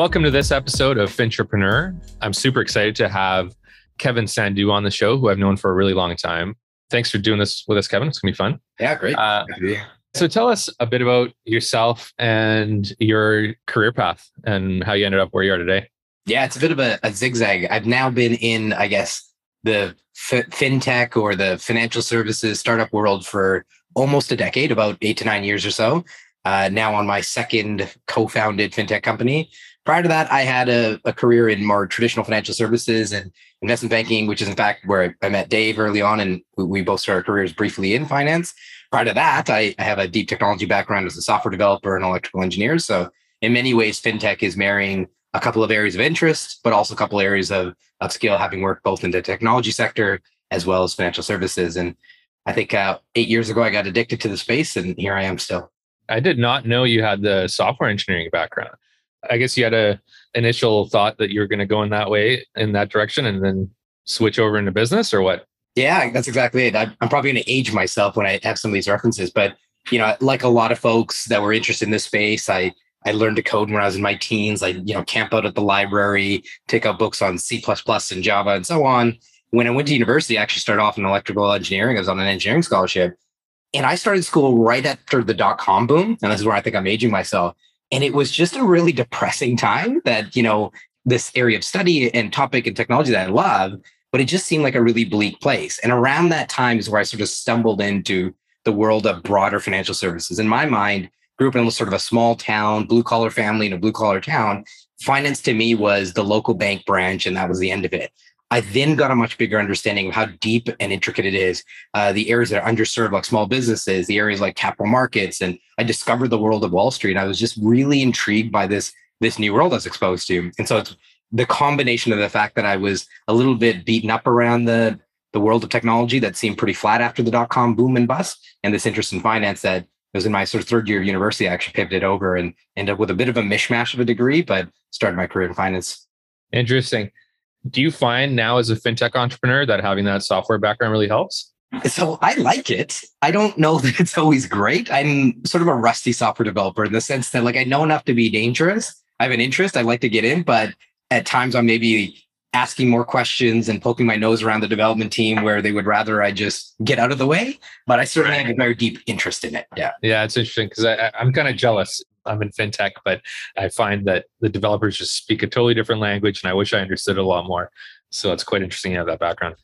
Welcome to this episode of Fintrepreneur. I'm super excited to have Kevin Sandhu on the show, who I've known for a really long time. Thanks for doing this with us, Kevin. It's gonna be fun. Yeah, great. Uh, so tell us a bit about yourself and your career path and how you ended up where you are today. Yeah, it's a bit of a, a zigzag. I've now been in, I guess, the f- fintech or the financial services startup world for almost a decade, about eight to nine years or so. Uh, now on my second co-founded fintech company. Prior to that, I had a, a, career in more traditional financial services and investment banking, which is in fact where I met Dave early on, and we, we both started our careers briefly in finance. Prior to that, I, I have a deep technology background as a software developer and electrical engineer. So in many ways, fintech is marrying a couple of areas of interest, but also a couple areas of, of skill, having worked both in the technology sector as well as financial services. And I think uh, eight years ago, I got addicted to the space, and here I am still. I did not know you had the software engineering background. I guess you had a initial thought that you were going to go in that way, in that direction, and then switch over into business, or what? Yeah, that's exactly it. I'm probably going to age myself when I have some of these references, but you know, like a lot of folks that were interested in this space, I I learned to code when I was in my teens. I, you know, camp out at the library, take out books on C and Java and so on. When I went to university, I actually started off in electrical engineering. I was on an engineering scholarship. And I started school right after the dot com boom. And this is where I think I'm aging myself. And it was just a really depressing time that, you know, this area of study and topic and technology that I love, but it just seemed like a really bleak place. And around that time is where I sort of stumbled into the world of broader financial services. In my mind, grew up in a sort of a small town, blue collar family in a blue collar town. Finance to me was the local bank branch, and that was the end of it. I then got a much bigger understanding of how deep and intricate it is. Uh, the areas that are underserved, like small businesses, the areas like capital markets, and I discovered the world of Wall Street. I was just really intrigued by this this new world I was exposed to, and so it's the combination of the fact that I was a little bit beaten up around the the world of technology that seemed pretty flat after the dot com boom and bust, and this interest in finance that it was in my sort of third year of university. I actually pivoted over and ended up with a bit of a mishmash of a degree, but started my career in finance. Interesting. Do you find now as a fintech entrepreneur that having that software background really helps? So I like it. I don't know that it's always great. I'm sort of a rusty software developer in the sense that like I know enough to be dangerous. I have an interest. I like to get in, but at times I'm maybe asking more questions and poking my nose around the development team where they would rather I just get out of the way. But I certainly have a very deep interest in it. Yeah. Yeah, it's interesting because I'm kind of jealous. I'm in fintech, but I find that the developers just speak a totally different language, and I wish I understood a lot more. So it's quite interesting to have that background.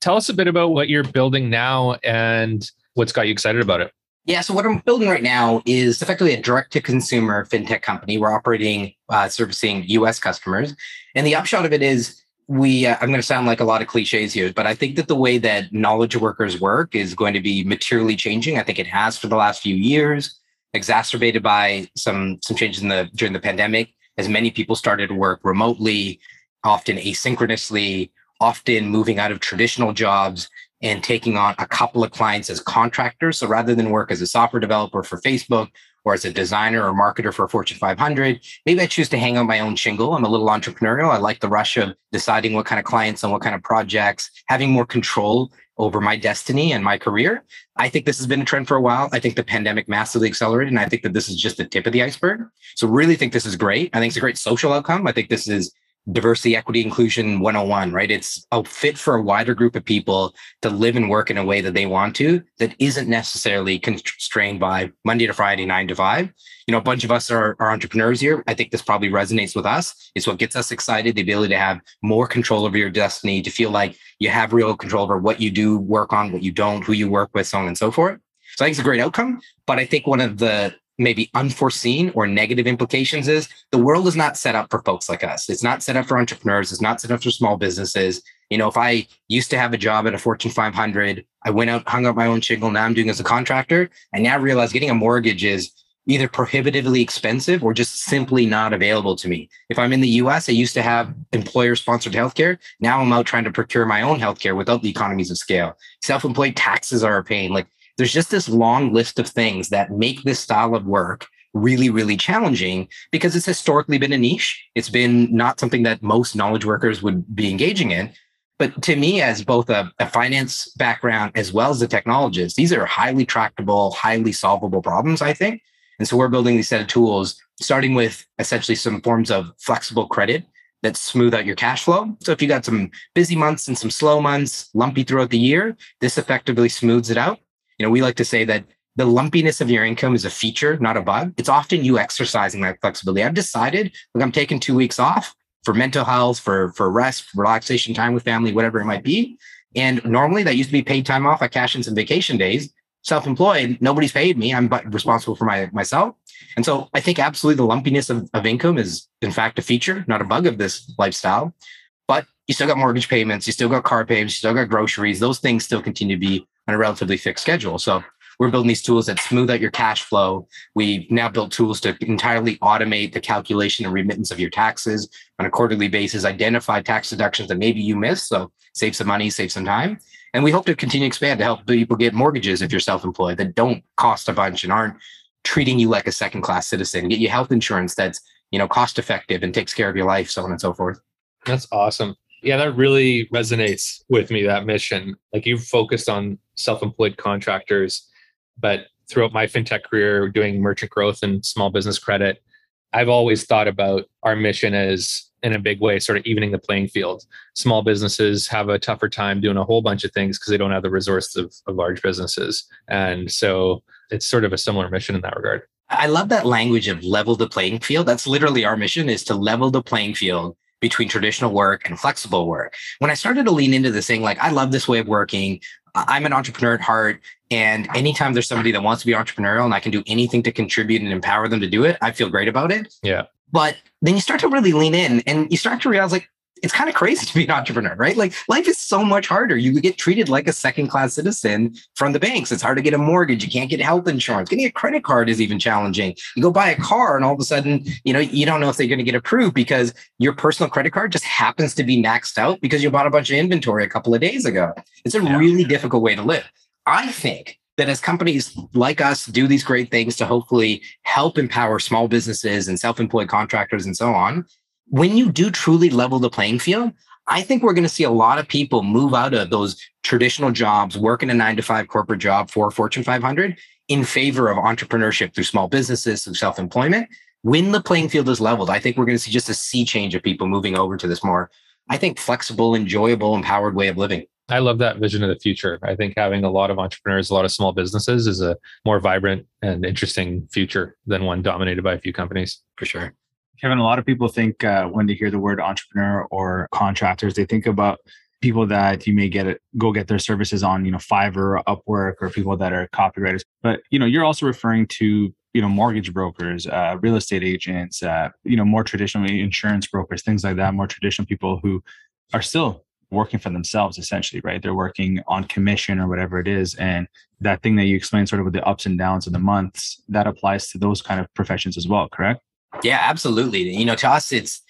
Tell us a bit about what you're building now and what's got you excited about it. Yeah, so what I'm building right now is effectively a direct to consumer fintech company. We're operating uh, servicing US customers. And the upshot of it is we, uh, I'm going to sound like a lot of cliches here, but I think that the way that knowledge workers work is going to be materially changing. I think it has for the last few years, exacerbated by some, some changes in the, during the pandemic, as many people started to work remotely, often asynchronously, often moving out of traditional jobs and taking on a couple of clients as contractors. So rather than work as a software developer for Facebook or as a designer or marketer for a Fortune 500, maybe I choose to hang on my own shingle. I'm a little entrepreneurial. I like the rush of deciding what kind of clients and what kind of projects, having more control over my destiny and my career. I think this has been a trend for a while. I think the pandemic massively accelerated, and I think that this is just the tip of the iceberg. So, really think this is great. I think it's a great social outcome. I think this is diversity, equity, inclusion 101, right? It's a fit for a wider group of people to live and work in a way that they want to, that isn't necessarily constrained by Monday to Friday, nine to five. You know, a bunch of us are, are entrepreneurs here. I think this probably resonates with us. It's what gets us excited, the ability to have more control over your destiny, to feel like you have real control over what you do work on, what you don't, who you work with, so on and so forth. So I think it's a great outcome. But I think one of the maybe unforeseen or negative implications is the world is not set up for folks like us. It's not set up for entrepreneurs. It's not set up for small businesses. You know, if I used to have a job at a Fortune 500, I went out, hung up my own shingle. Now I'm doing as a contractor. I now realize getting a mortgage is either prohibitively expensive or just simply not available to me. If I'm in the US, I used to have employer sponsored healthcare. Now I'm out trying to procure my own healthcare without the economies of scale. Self employed taxes are a pain. Like there's just this long list of things that make this style of work really, really challenging because it's historically been a niche. It's been not something that most knowledge workers would be engaging in. But to me, as both a, a, finance background as well as a technologist, these are highly tractable, highly solvable problems, I think. And so we're building these set of tools starting with essentially some forms of flexible credit that smooth out your cash flow. So if you got some busy months and some slow months, lumpy throughout the year, this effectively smooths it out. You know, we like to say that the lumpiness of your income is a feature, not a bug. It's often you exercising that flexibility. I've decided, like I'm taking two weeks off for mental health, for for rest, relaxation time with family, whatever it might be. And normally that used to be paid time off. I cash in some vacation days. Self-employed, nobody's paid me. I'm but responsible for my myself. And so I think absolutely the lumpiness of, of income is in fact a feature, not a bug of this lifestyle. But you still got mortgage payments, you still got car payments, you still got groceries. Those things still continue to be on a relatively fixed schedule. So we're building these tools that smooth out your cash flow. We now built tools to entirely automate the calculation and remittance of your taxes on a quarterly basis, identify tax deductions that maybe you missed. So save some money, save some time. And we hope to continue to expand to help people get mortgages if you're self-employed that don't cost a bunch and aren't treating you like a second class citizen, get you health insurance that's, you know, cost effective and takes care of your life, so on and so forth. That's awesome. Yeah, that really resonates with me, that mission. Like you've focused on self employed contractors, but throughout my fintech career, doing merchant growth and small business credit, I've always thought about our mission as in a big way, sort of evening the playing field. Small businesses have a tougher time doing a whole bunch of things because they don't have the resources of, of large businesses. And so it's sort of a similar mission in that regard. I love that language of level the playing field. That's literally our mission is to level the playing field between traditional work and flexible work. When I started to lean into this thing, like, I love this way of working. I'm an entrepreneur at heart. And anytime there's somebody that wants to be entrepreneurial and I can do anything to contribute and empower them to do it, I feel great about it. Yeah. But then you start to really lean in and you start to realize like it's kind of crazy to be an entrepreneur, right? Like life is so much harder. You get treated like a second class citizen from the banks. It's hard to get a mortgage. You can't get health insurance. Getting a credit card is even challenging. You go buy a car and all of a sudden, you know, you don't know if they're going to get approved because your personal credit card just happens to be maxed out because you bought a bunch of inventory a couple of days ago. It's a yeah. really difficult way to live. I think that as companies like us do these great things to hopefully help empower small businesses and self-employed contractors and so on, when you do truly level the playing field, I think we're going to see a lot of people move out of those traditional jobs, work in a nine to five corporate job for Fortune 500 in favor of entrepreneurship through small businesses, through self-employment. When the playing field is leveled, I think we're going to see just a sea change of people moving over to this more, I think, flexible, enjoyable, empowered way of living. I love that vision of the future. I think having a lot of entrepreneurs, a lot of small businesses is a more vibrant and interesting future than one dominated by a few companies. For sure. Kevin, a lot of people think uh, when they hear the word entrepreneur or contractors, they think about people that you may get it, go get their services on, you know, Fiverr, Upwork, or people that are copywriters. But you know, you're also referring to you know mortgage brokers, uh, real estate agents, uh, you know, more traditionally insurance brokers, things like that. More traditional people who are still working for themselves essentially right they're working on commission or whatever it is and that thing that you explained sort of with the ups and downs of the months that applies to those kind of professions as well correct yeah absolutely you know to us it's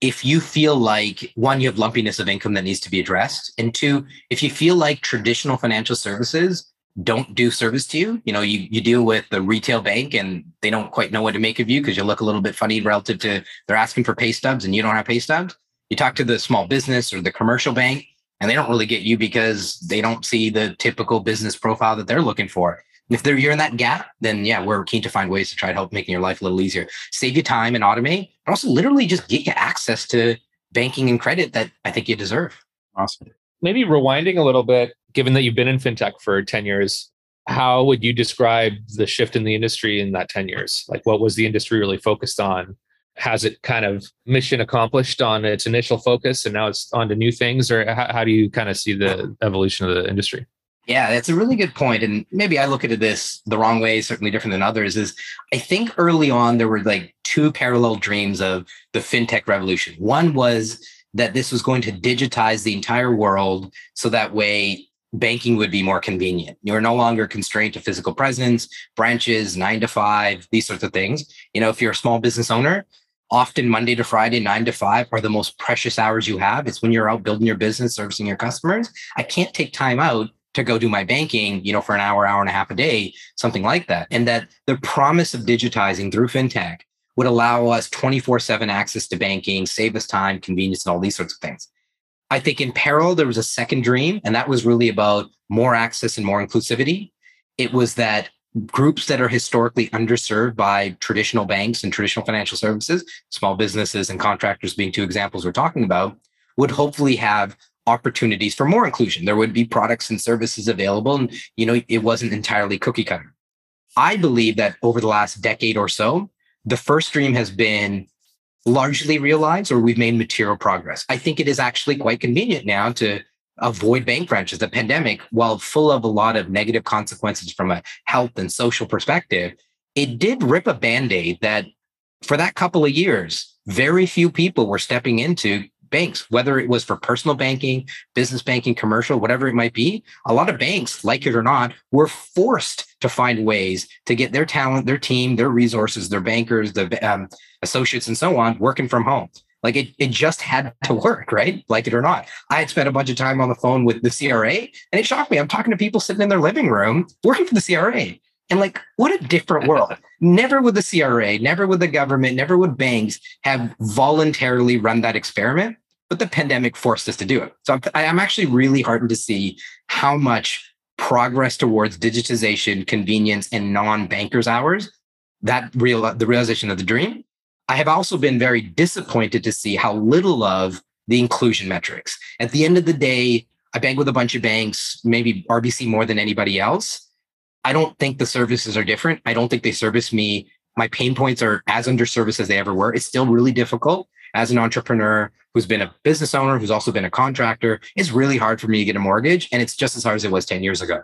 if you feel like one you have lumpiness of income that needs to be addressed and two if you feel like traditional financial services don't do service to you you know you, you deal with the retail bank and they don't quite know what to make of you because you look a little bit funny relative to they're asking for pay stubs and you don't have pay stubs you talk to the small business or the commercial bank and they don't really get you because they don't see the typical business profile that they're looking for. If you're in that gap, then yeah, we're keen to find ways to try to help making your life a little easier, save you time and automate, but also literally just get you access to banking and credit that I think you deserve. Awesome. Maybe rewinding a little bit, given that you've been in fintech for 10 years, how would you describe the shift in the industry in that 10 years? Like what was the industry really focused on? has it kind of mission accomplished on its initial focus and now it's on to new things or how, how do you kind of see the evolution of the industry yeah, that's a really good point. And maybe I look at this the wrong way, certainly different than others. Is I think early on there were like two parallel dreams of the fintech revolution. One was that this was going to digitize the entire world so that way banking would be more convenient. You're no longer constrained to physical presence, branches, nine to five, these sorts of things. You know, if you're a small business owner, often Monday to Friday, nine to five are the most precious hours you have. It's when you're out building your business, servicing your customers. I can't take time out to go do my banking, you know, for an hour, hour and a half a day, something like that. And that the promise of digitizing through fintech would allow us 24 7 access to banking, save us time, convenience, and all these sorts of things. I think in parallel, there was a second dream, and that was really about more access and more inclusivity. It was that groups that are historically underserved by traditional banks and traditional financial services, small businesses and contractors being two examples we're talking about, would hopefully have opportunities for more inclusion. There would be products and services available, and you know, it wasn't entirely cookie cutter. I believe that over the last decade or so, the first dream has been largely realized or we've made material progress. I think it is actually quite convenient now to avoid bank branches. The pandemic, while full of a lot of negative consequences from a health and social perspective, it did rip a band aid that for that couple of years, very few people were stepping into banks, whether it was for personal banking, business banking, commercial, whatever it might be. A lot of banks, like it or not, were forced to find ways to get their talent, their team, their resources, their bankers, the um, associates, and so on working from home. Like it, it just had to work, right? Like it or not. I had spent a bunch of time on the phone with the CRA and it shocked me. I'm talking to people sitting in their living room working for the CRA. And like, what a different world. never would the CRA, never would the government, never would banks have voluntarily run that experiment. But the pandemic forced us to do it. So I'm, I'm actually really heartened to see how much progress towards digitization, convenience, and non-bankers hours, that real the realization of the dream I have also been very disappointed to see how little of the inclusion metrics. At the end of the day, I bank with a bunch of banks, maybe RBC more than anybody else. I don't think the services are different. I don't think they service me. My pain points are as under service as they ever were. It's still really difficult as an entrepreneur who's been a business owner, who's also been a contractor. It's really hard for me to get a mortgage, and it's just as hard as it was 10 years ago.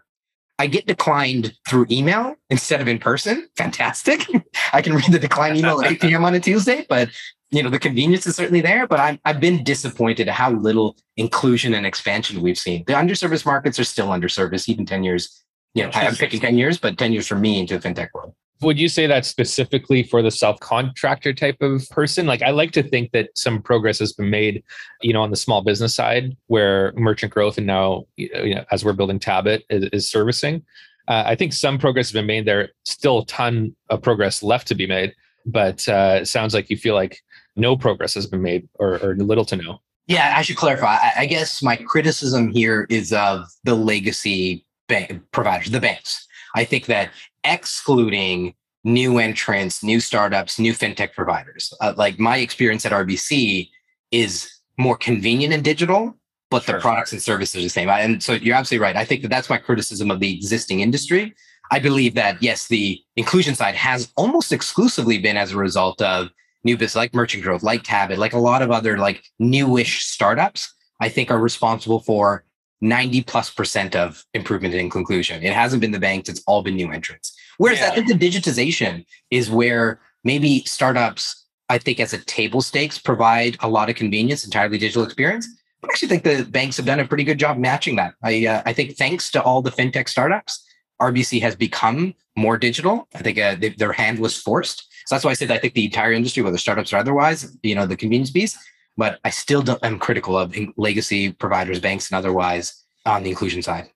I get declined through email instead of in person. Fantastic. I can read the decline email at 8 p.m. on a Tuesday, but you know the convenience is certainly there. But I'm, I've been disappointed at how little inclusion and expansion we've seen. The underserviced markets are still underserviced, even 10 years. You know, I'm picking 10 years, but 10 years for me into the fintech world would you say that specifically for the self-contractor type of person? Like i like to think that some progress has been made you know on the small business side where merchant growth and now you know, as we're building tabit is, is servicing. Uh, i think some progress has been made. There still a ton of progress left to be made but uh, it sounds like you feel like no progress has been made or, or little to no. Yeah i should clarify. I, I guess my criticism here is of the legacy bank providers the banks I think that excluding new entrants, new startups, new fintech providers, uh, like my experience at RBC is more convenient and digital, but sure. the products and services are the same. And so you're absolutely right. I think that that's my criticism of the existing industry. I believe that yes, the inclusion side has almost exclusively been as a result of new business like merchant growth, like Tabit, like a lot of other like newish startups. I think are responsible for 90 plus percent of improvement in conclusion. It hasn't been the banks, it's all been new entrants. Whereas yeah. I think the digitization is where maybe startups, I think as a table stakes, provide a lot of convenience, entirely digital experience. I actually think the banks have done a pretty good job matching that. I, uh, I think thanks to all the fintech startups, RBC has become more digital. I think uh, they, their hand was forced. So that's why I said I think the entire industry, whether startups or otherwise, you know, the convenience piece, but I still am critical of legacy providers, banks, and otherwise on the inclusion side.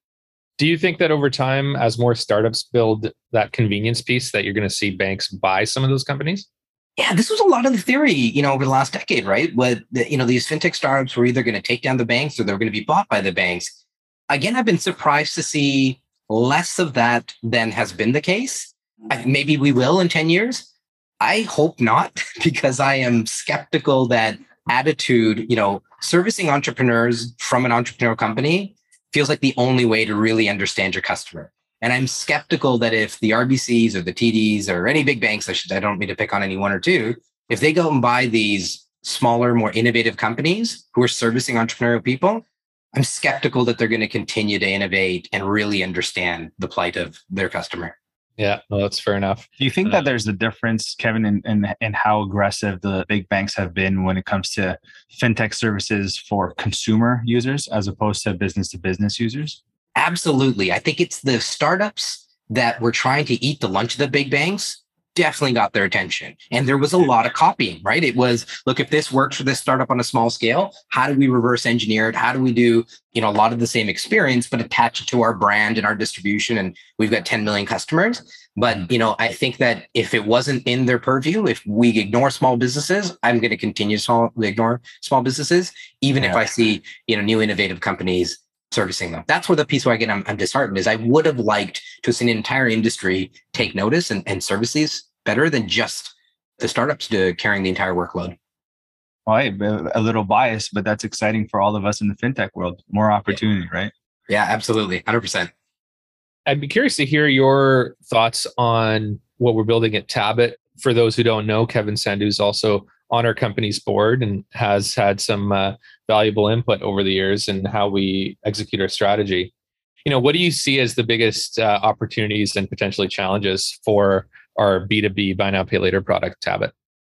Do you think that over time, as more startups build that convenience piece, that you're going to see banks buy some of those companies? Yeah, this was a lot of the theory, you know, over the last decade, right? What you know, these fintech startups were either going to take down the banks or they're going to be bought by the banks. Again, I've been surprised to see less of that than has been the case. Mm. Maybe we will in 10 years. I hope not, because I am skeptical that attitude, you know, servicing entrepreneurs from an entrepreneurial company feels like the only way to really understand your customer. And I'm skeptical that if the RBCs or the TDs or any big banks, I should, I don't mean to pick on any one or two, if they go and buy these smaller, more innovative companies who are servicing entrepreneurial people, I'm skeptical that they're going to continue to innovate and really understand the plight of their customer. Yeah, no, that's fair enough. Do you think uh, that there's a difference, Kevin, in, in, in how aggressive the big banks have been when it comes to fintech services for consumer users as opposed to business to business users? Absolutely. I think it's the startups that were trying to eat the lunch of the big banks definitely got their attention. And there was a lot of copying, right? It was, look, if this works for this startup on a small scale, how do we reverse engineer it? How do we do, you know, a lot of the same experience, but attach it to our brand and our distribution? And we've got 10 million customers. But, mm. you know, I think that if it wasn't in their purview, if we ignore small businesses, I'm going to continue to ignore small businesses, even yeah. if I see, you know, new innovative companies servicing them. That's where the piece where I get I'm, I'm disheartened is I would have liked to see an entire industry take notice and, and service these better than just the startups to carrying the entire workload. All right, a little biased, but that's exciting for all of us in the fintech world. More opportunity, yeah. right? Yeah, absolutely, hundred percent. I'd be curious to hear your thoughts on what we're building at Tabit. For those who don't know, Kevin Sandhu is also on our company's board and has had some uh, valuable input over the years in how we execute our strategy. You know, what do you see as the biggest uh, opportunities and potentially challenges for our B2B buy now pay later product, Tabit?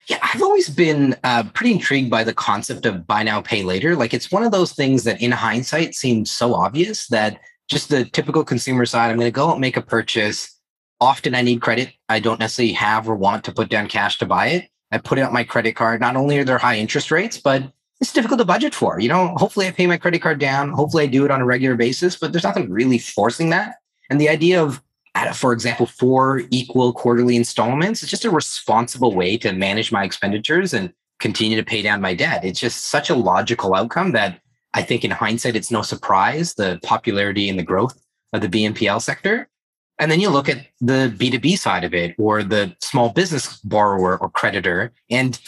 Yeah, I've always been uh, pretty intrigued by the concept of buy now, pay later. Like it's one of those things that in hindsight seems so obvious that just the typical consumer side, I'm going to go and make a purchase. Often I need credit. I don't necessarily have or want to put down cash to buy it. I put it on my credit card. Not only are there high interest rates, but it's difficult to budget for. You know, hopefully I pay my credit card down. Hopefully I do it on a regular basis, but there's nothing really forcing that. And the idea of, for example, four equal quarterly installments is just a responsible way to manage my expenditures and continue to pay down my debt. It's just such a logical outcome that I think in hindsight, it's no surprise the popularity and the growth of the BNPL sector. And then you look at the B2B side of it or the small business borrower or creditor, and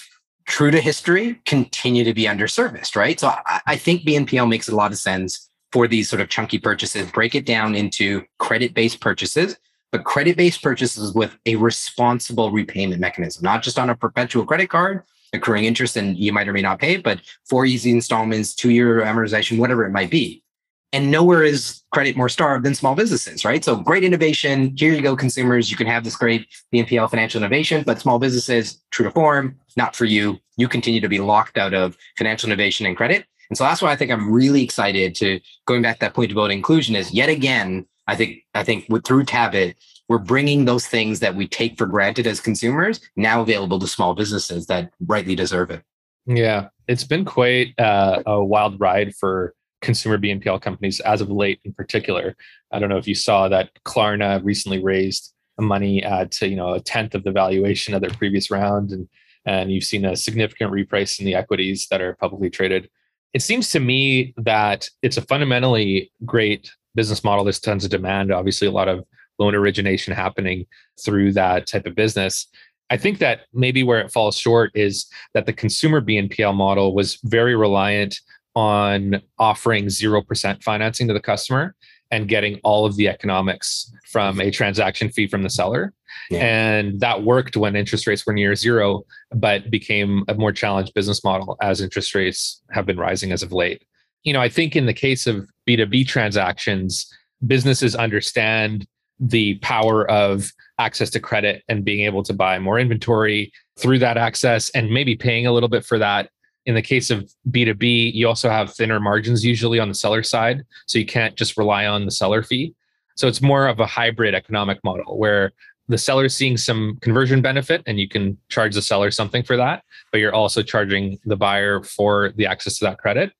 true to history, continue to be underserviced, right? So I, I think BNPL makes a lot of sense for these sort of chunky purchases. Break it down into credit based purchases, but credit based purchases with a responsible repayment mechanism, not just on a perpetual credit card, accruing interest and you might or may not pay, but four easy installments, two year amortization, whatever it might be. And nowhere is credit more starved than small businesses, right? So great innovation. Here you go, consumers. You can have this great BNPL financial innovation, but small businesses, true to form, not for you. You continue to be locked out of financial innovation and credit. And so that's why I think I'm really excited to going back to that point about inclusion is yet again, I think, I think with through Tabit, we're bringing those things that we take for granted as consumers now available to small businesses that rightly deserve it. Yeah, it's been quite uh, a wild ride for consumer BNPL companies as of late, in particular. I don't know if you saw that Klarna recently raised money uh, at you know a tenth of the valuation of their previous round, and and you've seen a significant reprice in the equities that are publicly traded. It seems to me that it's a fundamentally great business model. There's tons of demand. Obviously, a lot of loan origination happening through that type of business. I think that maybe where it falls short is that the consumer BNPL model was very reliant on offering 0% financing to the customer and getting all of the economics from a transaction fee from the seller. Yeah. And that worked when interest rates were near zero, but became a more challenged business model as interest rates have been rising as of late. You know, I think in the case of B2B transactions, businesses understand the power of access to credit and being able to buy more inventory through that access and maybe paying a little bit for that. In the case of B2B, you also have thinner margins usually on the seller side. So you can't just rely on the seller fee. So it's more of a hybrid economic model where the seller is seeing some conversion benefit and you can charge the seller something for that, but you're also charging the buyer for the access to that credit.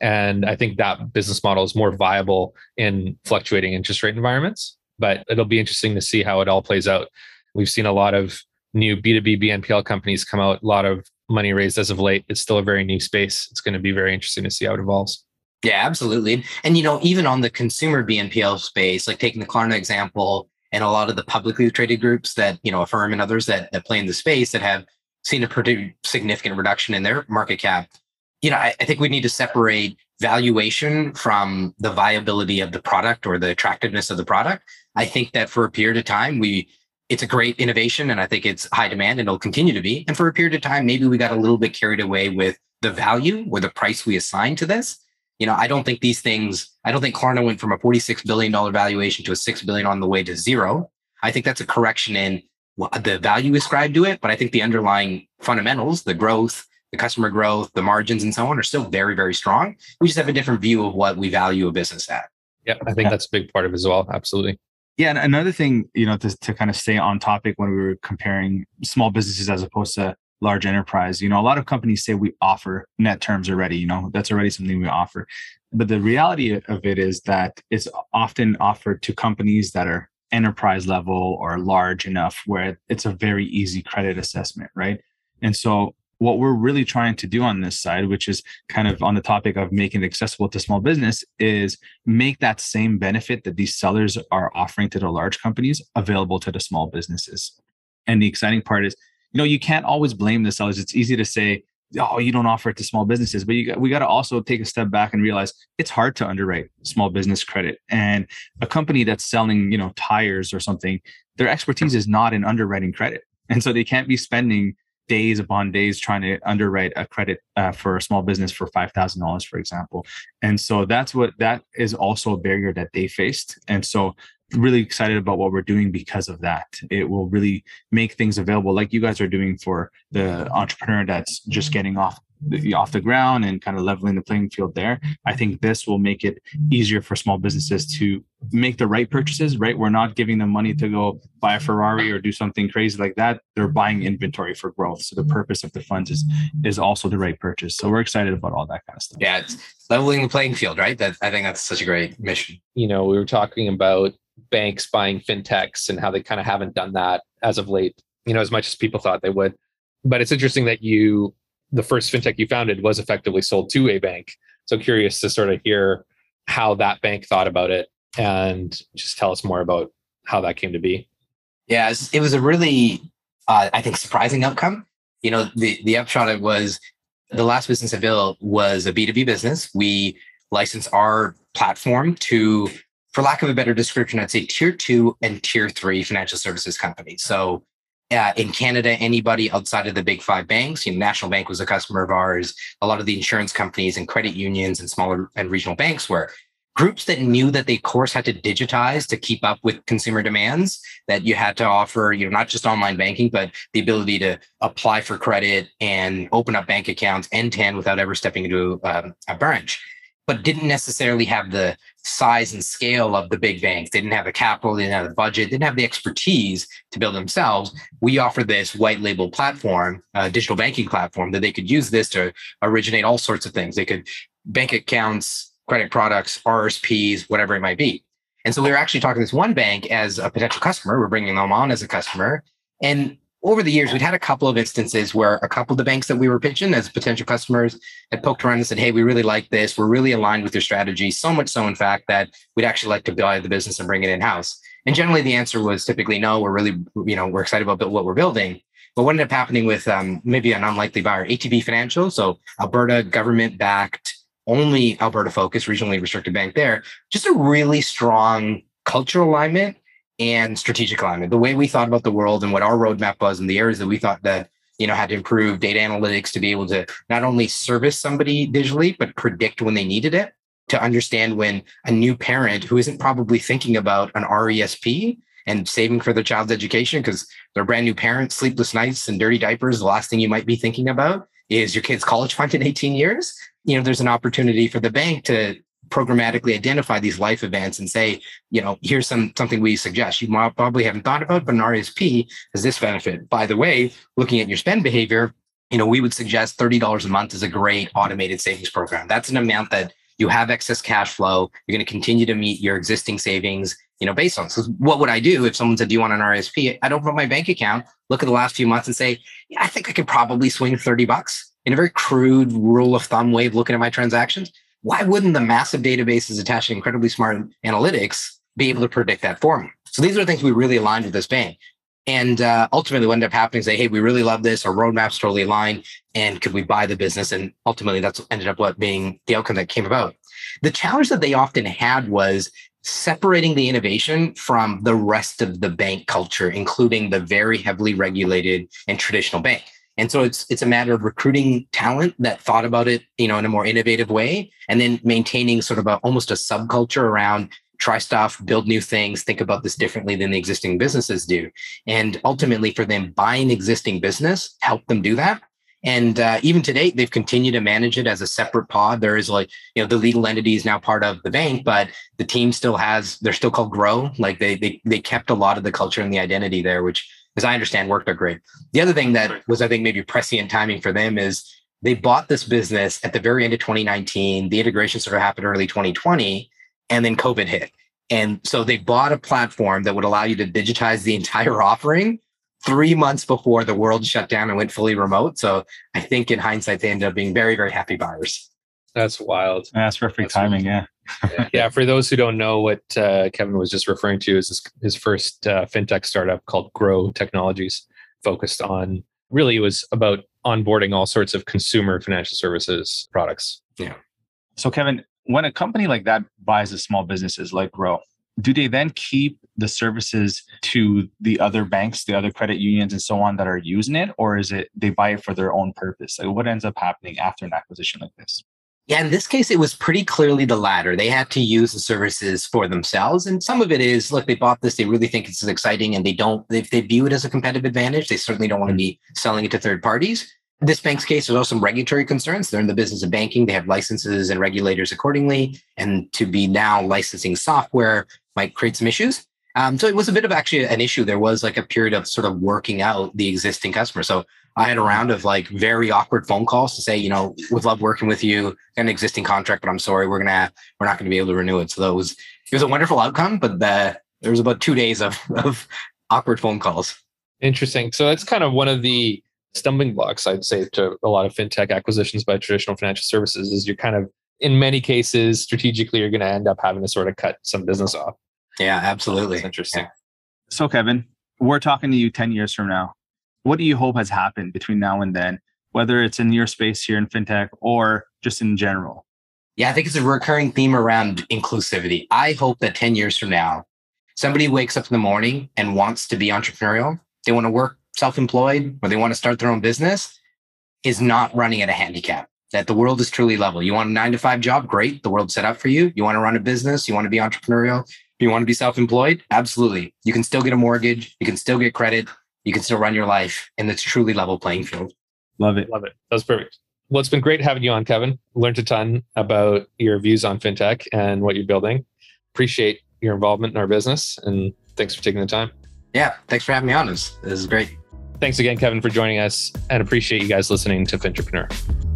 And I think that business model is more viable in fluctuating interest rate environments but it'll be interesting to see how it all plays out. We've seen a lot of new B2B BNPL companies come out, a lot of money raised as of late. It's still a very new space. It's going to be very interesting to see how it evolves. Yeah, absolutely. And, you know, even on the consumer BNPL space, like taking the Klarna example and a lot of the publicly traded groups that, you know, Affirm and others that, that play in the space that have seen a pretty significant reduction in their market cap. You know, I, I think we need to separate valuation from the viability of the product or the attractiveness of the product. I think that for a period of time, we it's a great innovation and I think it's high demand and it'll continue to be. And for a period of time, maybe we got a little bit carried away with the value or the price we assign to this. You know, I don't think these things, I don't think Klarna went from a $46 billion valuation to a 6 billion on the way to zero. I think that's a correction in the value ascribed to it. But I think the underlying fundamentals, the growth, the customer growth, the margins, and so on are still very, very strong. We just have a different view of what we value a business at. Yeah, I think that's a big part of it as well. Absolutely. Yeah, and another thing, you know, to, to kind of stay on topic when we were comparing small businesses as opposed to large enterprise, you know, a lot of companies say we offer net terms already, you know, that's already something we offer. But the reality of it is that it's often offered to companies that are enterprise level or large enough where it's a very easy credit assessment, right? And so what we're really trying to do on this side, which is kind of on the topic of making it accessible to small business, is make that same benefit that these sellers are offering to the large companies available to the small businesses. And the exciting part is, you know, you can't always blame the sellers. It's easy to say, oh, you don't offer it to small businesses, but you we got to also take a step back and realize it's hard to underwrite small business credit. And a company that's selling, you know, tires or something, their expertise is not in underwriting credit. And so they can't be spending days upon days trying to underwrite a credit uh, for a small business for $5000 for example. And so that's what that is also a barrier that they faced. And so really excited about what we're doing because of that. It will really make things available like you guys are doing for the entrepreneur that's just getting off off the ground and kind of leveling the playing field there. I think this will make it easier for small businesses to make the right purchases, right? We're not giving them money to go buy a Ferrari or do something crazy like that. They're buying inventory for growth. So the purpose of the funds is is also the right purchase. So we're excited about all that kind of stuff. Yeah, it's leveling the playing field, right? That I think that's such a great mission. You know, we were talking about banks buying fintechs and how they kind of haven't done that as of late, you know, as much as people thought they would. But it's interesting that you the first fintech you founded was effectively sold to a bank. So curious to sort of hear how that bank thought about it and just tell us more about how that came to be. Yeah, it was a really, uh, I think, surprising outcome. You know, the the upshot of it was the last business I built was a B2B business. We license our platform to, for lack of a better description, I'd say tier two and tier three financial services companies. So uh, in Canada, anybody outside of the big five banks, you know, National Bank was a customer of ours. A lot of the insurance companies and credit unions and smaller and regional banks were groups that knew that they, of course, had to digitize to keep up with consumer demands. That you had to offer, you know, not just online banking, but the ability to apply for credit and open up bank accounts end to end without ever stepping into um, a branch but didn't necessarily have the size and scale of the big banks. They didn't have the capital, they didn't have the budget, didn't have the expertise to build themselves. We offer this white label platform, a digital banking platform that they could use this to originate all sorts of things. They could bank accounts, credit products, RSPs, whatever it might be. And so we were actually talking to this one bank as a potential customer. We're bringing them on as a customer. And over the years, we'd had a couple of instances where a couple of the banks that we were pitching as potential customers had poked around and said, Hey, we really like this. We're really aligned with your strategy. So much so, in fact, that we'd actually like to buy the business and bring it in house. And generally, the answer was typically no. We're really, you know, we're excited about what we're building. But what ended up happening with um, maybe an unlikely buyer, ATB Financial, so Alberta government backed, only Alberta focused, regionally restricted bank there, just a really strong cultural alignment and strategic alignment. The way we thought about the world and what our roadmap was and the areas that we thought that you know had to improve data analytics to be able to not only service somebody digitally but predict when they needed it to understand when a new parent who isn't probably thinking about an RESP and saving for their child's education because they're brand new parents, sleepless nights and dirty diapers, the last thing you might be thinking about is your kid's college fund in 18 years. You know, there's an opportunity for the bank to programmatically identify these life events and say, you know, here's some something we suggest. You probably haven't thought about, but an RSP has this benefit. By the way, looking at your spend behavior, you know, we would suggest $30 a month is a great automated savings program. That's an amount that you have excess cash flow. You're going to continue to meet your existing savings, you know, based on. So what would I do if someone said, do you want an RSP? I'd open up my bank account, look at the last few months and say, yeah, I think I could probably swing 30 bucks in a very crude rule of thumb way of looking at my transactions why wouldn't the massive databases attached to incredibly smart analytics be able to predict that for me? So these are things we really aligned with this bank. And uh, ultimately, what ended up happening is hey, we really love this. Our roadmap's totally aligned. And could we buy the business? And ultimately, that's ended up what being the outcome that came about. The challenge that they often had was separating the innovation from the rest of the bank culture, including the very heavily regulated and traditional bank. And so it's it's a matter of recruiting talent that thought about it, you know, in a more innovative way, and then maintaining sort of a almost a subculture around try stuff, build new things, think about this differently than the existing businesses do. And ultimately, for them, buying existing business help them do that. And uh, even today, they've continued to manage it as a separate pod. There is like, you know, the legal entity is now part of the bank, but the team still has, they're still called Grow. Like they, they, they kept a lot of the culture and the identity there, which as I understand, worked out great. The other thing that was, I think, maybe prescient timing for them is they bought this business at the very end of 2019. The integration sort of happened early 2020, and then COVID hit. And so they bought a platform that would allow you to digitize the entire offering three months before the world shut down and went fully remote. So I think in hindsight, they ended up being very, very happy buyers. That's wild. That's perfect That's timing. Yeah. yeah. yeah, for those who don't know, what uh, Kevin was just referring to is his, his first uh, fintech startup called Grow Technologies, focused on really it was about onboarding all sorts of consumer financial services products. Yeah. So, Kevin, when a company like that buys a small businesses like Grow, do they then keep the services to the other banks, the other credit unions, and so on that are using it, or is it they buy it for their own purpose? Like, what ends up happening after an acquisition like this? Yeah, in this case, it was pretty clearly the latter. They had to use the services for themselves. And some of it is, look, they bought this, they really think it's exciting, and they don't, if they view it as a competitive advantage, they certainly don't want to be selling it to third parties. In this bank's case, there's also some regulatory concerns. They're in the business of banking, they have licenses and regulators accordingly. And to be now licensing software might create some issues. Um, so it was a bit of actually an issue. There was like a period of sort of working out the existing customer. So I had a round of like very awkward phone calls to say, you know, would love working with you, an existing contract, but I'm sorry, we're gonna we're not gonna be able to renew it. So that was it was a wonderful outcome, but the, there was about two days of of awkward phone calls. Interesting. So that's kind of one of the stumbling blocks, I'd say, to a lot of fintech acquisitions by traditional financial services is you're kind of, in many cases, strategically, you're going to end up having to sort of cut some business off. Yeah, absolutely. That's interesting. So, Kevin, we're talking to you 10 years from now. What do you hope has happened between now and then, whether it's in your space here in fintech or just in general? Yeah, I think it's a recurring theme around inclusivity. I hope that 10 years from now, somebody wakes up in the morning and wants to be entrepreneurial. They want to work self employed or they want to start their own business, is not running at a handicap. That the world is truly level. You want a nine to five job? Great. The world's set up for you. You want to run a business? You want to be entrepreneurial? You want to be self employed? Absolutely. You can still get a mortgage. You can still get credit. You can still run your life. And it's truly level playing field. Love it. Love it. That was perfect. Well, it's been great having you on, Kevin. Learned a ton about your views on fintech and what you're building. Appreciate your involvement in our business and thanks for taking the time. Yeah. Thanks for having me on. This, this is great. Thanks again, Kevin, for joining us and appreciate you guys listening to Fintrepreneur.